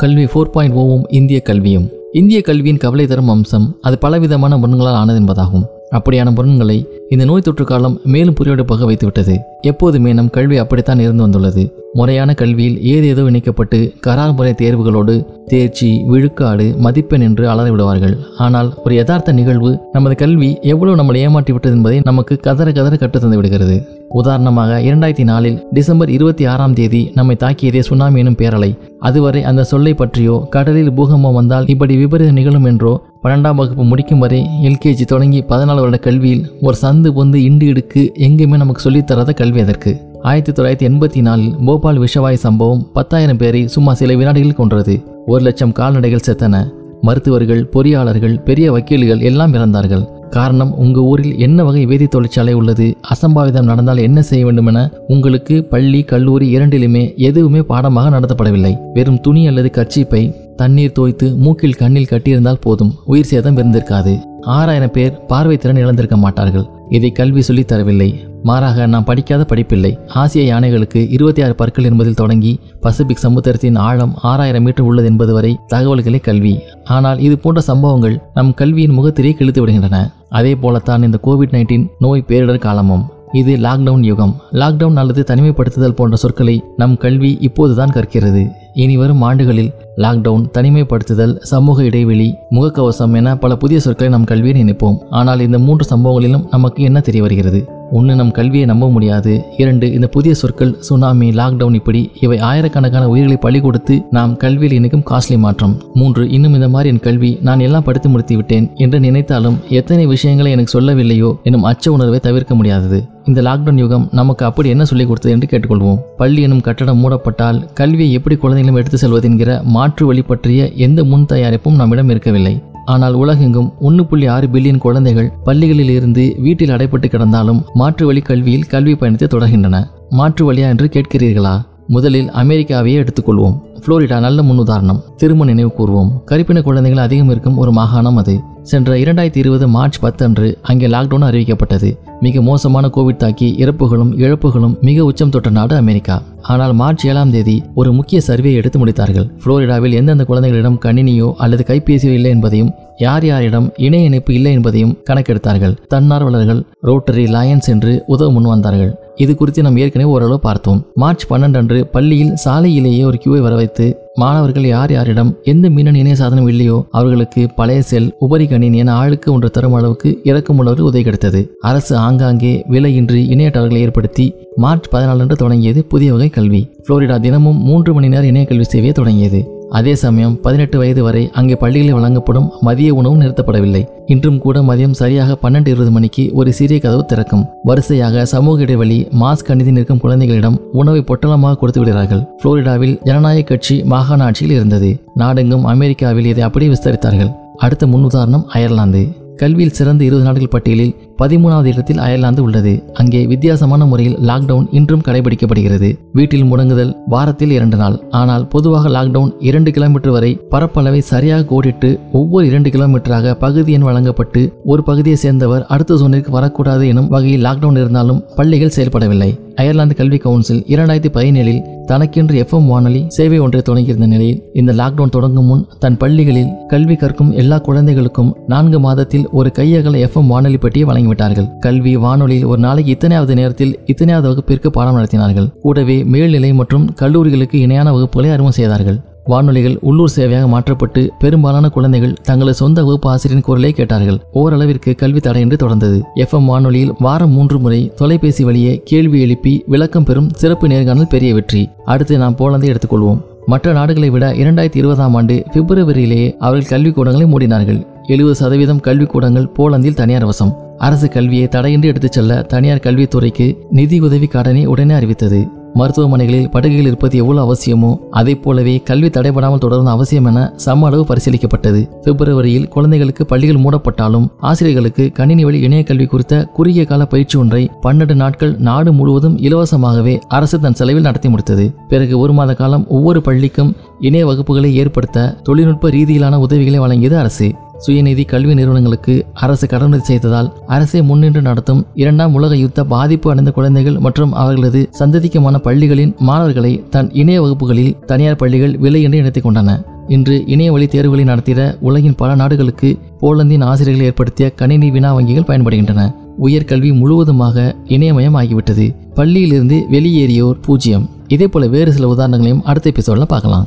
கல்வி four point ஓவும் இந்திய கல்வியும். இந்திய கல்வியின் கவலை தரும் அம்சம் அது பலவிதமான முரண்களால் ஆனது என்பதாகும். அப்படியான முரண்களை இந்த நோய் தொற்று காலம் மேலும் புரியோடுப்பாக வைத்துவிட்டது. எப்போதுமே நம் கல்வி அப்படித்தான் இருந்து வந்துள்ளது. முறையான கல்வியில் ஏதேதோ இணைக்கப்பட்டு கரார் முறை தேர்வுகளோடு தேர்ச்சி விழுக்காடு மதிப்பெண் என்று அலறி விடுவார்கள். ஆனால் ஒரு யதார்த்த நிகழ்வு நமது கல்வி எவ்வளவு நம்மளை ஏமாற்றி விட்டது என்பதை நமக்கு கதற கதற கற்றுத்தந்து விடுகிறது. உதாரணமாக இரண்டாயிரத்தி நாலில் டிசம்பர் இருபத்தி ஆறாம் தேதி நம்மை தாக்கியதே சுனாமி எனும் பேரலை. அதுவரை அந்த சொல்லை பற்றியோ கடலில் பூகம்பம் வந்தால் இப்படி விபரீதம் நிகழும் என்றோ பன்னெண்டாம் வகுப்பு முடிக்கும் வரை எல்கேஜி தொடங்கி பதினாலு வருட கல்வியில் ஒரு சந்து பொந்து இண்டு இடுக்கு எங்கேயுமே நமக்கு சொல்லித்தராத கல்வி அதற்கு. ஆயிரத்தி தொள்ளாயிரத்தி எண்பத்தி நாலில் போபால் விஷவாய் சம்பவம் பத்தாயிரம் பேரை சும்மா சில வினாடிகள் கொன்றது. ஒரு லட்சம் கால்நடைகள் செத்தன. மருத்துவர்கள் பொறியாளர்கள் பெரிய வக்கீல்கள் எல்லாம் இறந்தார்கள். காரணம் உங்கள் ஊரில் என்ன வகை வேதி தொழிற்சாலை உள்ளது? அசம்பாவிதம் நடந்தால் என்ன செய்ய வேண்டும் என உங்களுக்கு பள்ளி கல்லூரி இரண்டிலுமே எதுவுமே பாடமாக நடத்தப்படவில்லை. வெறும் துணி அல்லது கர்ச்சிப்பை தண்ணீர் தோய்த்து மூக்கில் கண்ணில் கட்டியிருந்தால் போதும். உயிர் சேதம் இருந்திருக்காது ஆறாயிரம் பேர் பார்வை திறன் இழந்திருக்க மாட்டார்கள். இதை கல்வி சொல்லித் தரவில்லை. மாறாக நாம் படிக்காத படிப்பில்லை. ஆசிய யானைகளுக்கு இருபத்தி ஆறு பற்கள் என்பதில் தொடங்கி பசிபிக் சமுத்திரத்தின் ஆழம் ஆறாயிரம் மீட்டர் உள்ளது என்பது வரை தகவல்களே கல்வி. ஆனால் இது போன்ற சம்பவங்கள் நம் கல்வியின் முகத்திலே கிழித்து விடுகின்றன. அதே போலத்தான் இந்த கோவிட் நைன்டீன் நோய் பேரிடர் காலமும். இது லாக்டவுன் யுகம். லாக்டவுன் அல்லது தனிமைப்படுத்துதல் போன்ற சொற்களை நம் கல்வி இப்போதுதான் கற்கிறது. இனி வரும் ஆண்டுகளில் லாக்டவுன் தனிமைப்படுத்துதல் சமூக இடைவெளி முகக்கவசம் என பல புதிய சொற்களை நம் கல்வியை நினைப்போம் ஆனால் இந்த மூன்று சம்பவங்களிலும் நமக்கு என்ன தெரிய வருகிறது? ஒன்று நம் கல்வியை நம்ப முடியாது. இரண்டு இந்த புதிய சொற்கள் சுனாமி லாக்டவுன் இப்படி இவை ஆயிரக்கணக்கான உயிர்களை பலி கொடுத்து நாம் கல்வியில் இணைக்கும் காஸ்ட்லி மாற்றம். மூன்று இன்னும் இந்த மாதிரி என் கல்வி நான் எல்லாம் படித்து முடித்து விட்டேன் என்று நினைத்தாலும் எத்தனை விஷயங்களை எனக்கு சொல்லவில்லையோ எனும் அச்ச உணர்வை தவிர்க்க முடியாதது. இந்த லாக்டவுன் யுகம் நமக்கு அப்படி என்ன சொல்லிக் கொடுத்தது என்று கேட்டுக்கொள்வோம். பள்ளி எனும் கட்டடம் மூடப்பட்டால் கல்வியை எப்படி குழந்தைகளும் எடுத்து செல்வது என்கிற மாற்று வழி பற்றிய எந்த முன் தயாரிப்பும் நம்மிடம் இருக்கவில்லை. ஆனால் உலகெங்கும் ஒன்று புள்ளி ஆறு பில்லியன் குழந்தைகள் பள்ளிகளில் இருந்து வீட்டில் அடைப்பட்டு கிடந்தாலும் மாற்று வழி கல்வியில் கல்வி பயணத்தை தொடர்கின்றன. மாற்று வழியா என்று கேட்கிறீர்களா? முதலில் அமெரிக்காவையே எடுத்துக்கொள்வோம். புளோரிடா நல்ல முன்னுதாரணம். திரும்ப நினைவு கூறுவோம் கருப்பின குழந்தைகள் அதிகம் இருக்கும் ஒரு மாகாணம் அது. சென்ற இரண்டாயிரத்தி இருபது மார்ச் பத்து அன்று அங்கே லாக்டவுன் அறிவிக்கப்பட்டது. மிக மோசமான கோவிட் தாக்கி இறப்புகளும் இழப்புகளும் மிக உச்சம் தொட்ட நாடு அமெரிக்கா. ஆனால் மார்ச் ஏழாம் தேதி ஒரு முக்கிய சர்வே எடுத்து முடித்தார்கள். புளோரிடாவில் எந்தெந்த குழந்தைகளிடம் கணினியோ அல்லது கைபேசியோ இல்லை என்பதையும் யார் யாரிடம் இணைய இணைப்பு இல்லை என்பதையும் கணக்கெடுத்தார்கள். தன்னார்வலர்கள் ரோட்டரி லயன்ஸ் என்று உதவ முன்வந்தார்கள் இது குறித்து நாம் ஏற்கனவே ஓரளவு பார்த்தோம். மார்ச் பன்னெண்டு அன்று பள்ளியில் சாலையிலேயே ஒரு கியூவை வர வைத்து மாணவர்கள் யார் யாரிடம் எந்த மின்னணு இணைய சாதனம் இல்லையோ அவர்களுக்கு பழைய செல் உபரி கணினி என ஆளுக்கு ஒன்று தரும் அளவுக்கு இறக்கமுள்ளவர்கள் உதவி கிடைத்தது. அரசு ஆங்காங்கே விலையின்றி இணையட்டாளர்களை ஏற்படுத்தி மார்ச் பதினாலு அன்று தொடங்கியது புதிய வகை கல்வி புளோரிடா தினமும் மூன்று மணி நேர இணைய கல்வி சேவையை தொடங்கியது. அதே சமயம் பதினெட்டு வயது வரை அங்கே பள்ளிகளில் வழங்கப்படும் மதிய உணவும் நிறுத்தப்படவில்லை. இன்றும் கூட மதியம் சரியாக பன்னெண்டு இருபது மணிக்கு ஒரு சிறிய கதவு திறக்கும். வரிசையாக சமூக இடைவெளி மாஸ்க் அணிந்து நிற்கும் குழந்தைகளிடம் உணவை பொட்டலமாக கொடுத்து விடுகிறார்கள். புளோரிடாவில் ஜனநாயக கட்சி மாகாண ஆட்சியில் இருந்தது. நாடெங்கும் அமெரிக்காவில் இதை அப்படியே விஸ்தரித்தார்கள். அடுத்த முன்னுதாரணம் அயர்லாந்து. கல்வியில் சிறந்த இருபது நாடுகள் பட்டியலில் பதிமூணாவது இடத்தில் அயர்லாந்து உள்ளது. அங்கே வித்தியாசமான முறையில் லாக்டவுன் இன்றும் கடைபிடிக்கப்படுகிறது. வீட்டில் முடங்குதல் வாரத்தில் இரண்டு நாள். ஆனால் பொதுவாக லாக்டவுன் இரண்டு கிலோமீட்டர் வரை பரப்பளவை சரியாக கோடிட்டு ஒவ்வொரு இரண்டு கிலோமீட்டராக பகுதி எண் வழங்கப்பட்டு ஒரு பகுதியை சேர்ந்தவர் அடுத்த சோனிற்கு வரக்கூடாது எனும் வகையில் லாக்டவுன் இருந்தாலும் பள்ளிகள் செயல்படவில்லை. அயர்லாந்து கல்வி கவுன்சில் இரண்டாயிரத்தி பதினேழில் தனக்கென்று எஃப்எம் வானொலி சேவை ஒன்றை தொடங்கியிருந்த நிலையில் இந்த லாக்டவுன் தொடங்கும் முன் தன் பள்ளிகளில் கல்வி கற்கும் எல்லா குழந்தைகளுக்கும் நான்கு மாதத்தில் ஒரு கையகல எஃப்எம் வானொலி பற்றியே வழங்கிவிட்டார்கள். கல்வி வானொலியில் ஒரு நாளைக்கு இத்தனையாவது நேரத்தில் இத்தனையாவது வகுப்பிற்கு பாடம் நடத்தினார்கள். கூடவே மேல்நிலை மற்றும் கல்லூரிகளுக்கு இணையான வகுப்புகளை அறிமுகம் செய்தார்கள். வானொலிகள் உள்ளூர் சேவையாக மாற்றப்பட்டு பெரும்பாலான குழந்தைகள் தங்களது சொந்த வகுப்பு ஆசிரியரின் குரலை கேட்டார்கள். ஓரளவிற்கு கல்வி தடையின்றி தொடர்ந்தது. எஃப்எம் வானொலியில் வாரம் மூன்று முறை தொலைபேசி வழியே கேள்வி எழுப்பி விளக்கம் பெறும் சிறப்பு நேர்காணல் பெரிய வெற்றி. அடுத்து நாம் போலந்தை எடுத்துக்கொள்வோம். மற்ற நாடுகளை விட இரண்டாயிரத்தி இருபதாம் ஆண்டு பிப்ரவரியிலேயே அவர்கள் கல்விக்கூடங்களை மூடினார்கள். எழுபது சதவீதம் கல்விக்கூடங்கள் போலந்தில் தனியார் வசம். அரசு கல்வியை தடையின்றி எடுத்துச் செல்ல தனியார் கல்வித்துறைக்கு நிதி உதவி கடனை உடனே அறிவித்தது. மருத்துவமனைகளில் படுகைகள் இருப்பது எவ்வளவு அவசியமோ அதே போலவே கல்வி தடைபடாமல் தொடர்ந்து அவசியம் என சம அளவு பரிசீலிக்கப்பட்டது. பிப்ரவரியில் குழந்தைகளுக்கு பள்ளிகள் மூடப்பட்டாலும் ஆசிரியர்களுக்கு கணினி வழி இணைய கல்வி குறித்த குறுகிய கால பயிற்சி ஒன்றை பன்னெண்டு நாட்கள் நாடு முழுவதும் இலவசமாகவே அரசு தன் செலவில் நடத்தி முடித்தது. பிறகு ஒரு மாத காலம் ஒவ்வொரு பள்ளிக்கும் இணைய வகுப்புகளை ஏற்படுத்த தொழில்நுட்ப ரீதியிலான உதவிகளை வழங்கியது அரசு. சுயநிதி கல்வி நிறுவனங்களுக்கு அரசு கடனுதவி செய்ததால் அரசே முன்னின்று நடத்தும் இரண்டாம் உலக யுத்த பாதிப்பு அடைந்த குழந்தைகள் மற்றும் அவர்களது சந்ததிக்குமான பள்ளிகளின் மாணவர்களை தன் இணைய வகுப்புகளில் தனியார் பள்ளிகள் விலையின்றி இணைத்துக் கொண்டன. இன்று இணைய வழி தேர்வுகளை நடத்திட உலகின் பல நாடுகளுக்கு போலந்தின் ஆசிரியர்கள் ஏற்படுத்திய கணினி வினா வங்கிகள் பயன்படுகின்றன. உயர்கல்வி முழுவதுமாக இணையமயம் ஆகிவிட்டது. பள்ளியிலிருந்து வெளியேறியோர் பூஜ்ஜியம். இதே போல வேறு சில உதாரணங்களையும் அடுத்த எபிசோட்ல பார்க்கலாம்.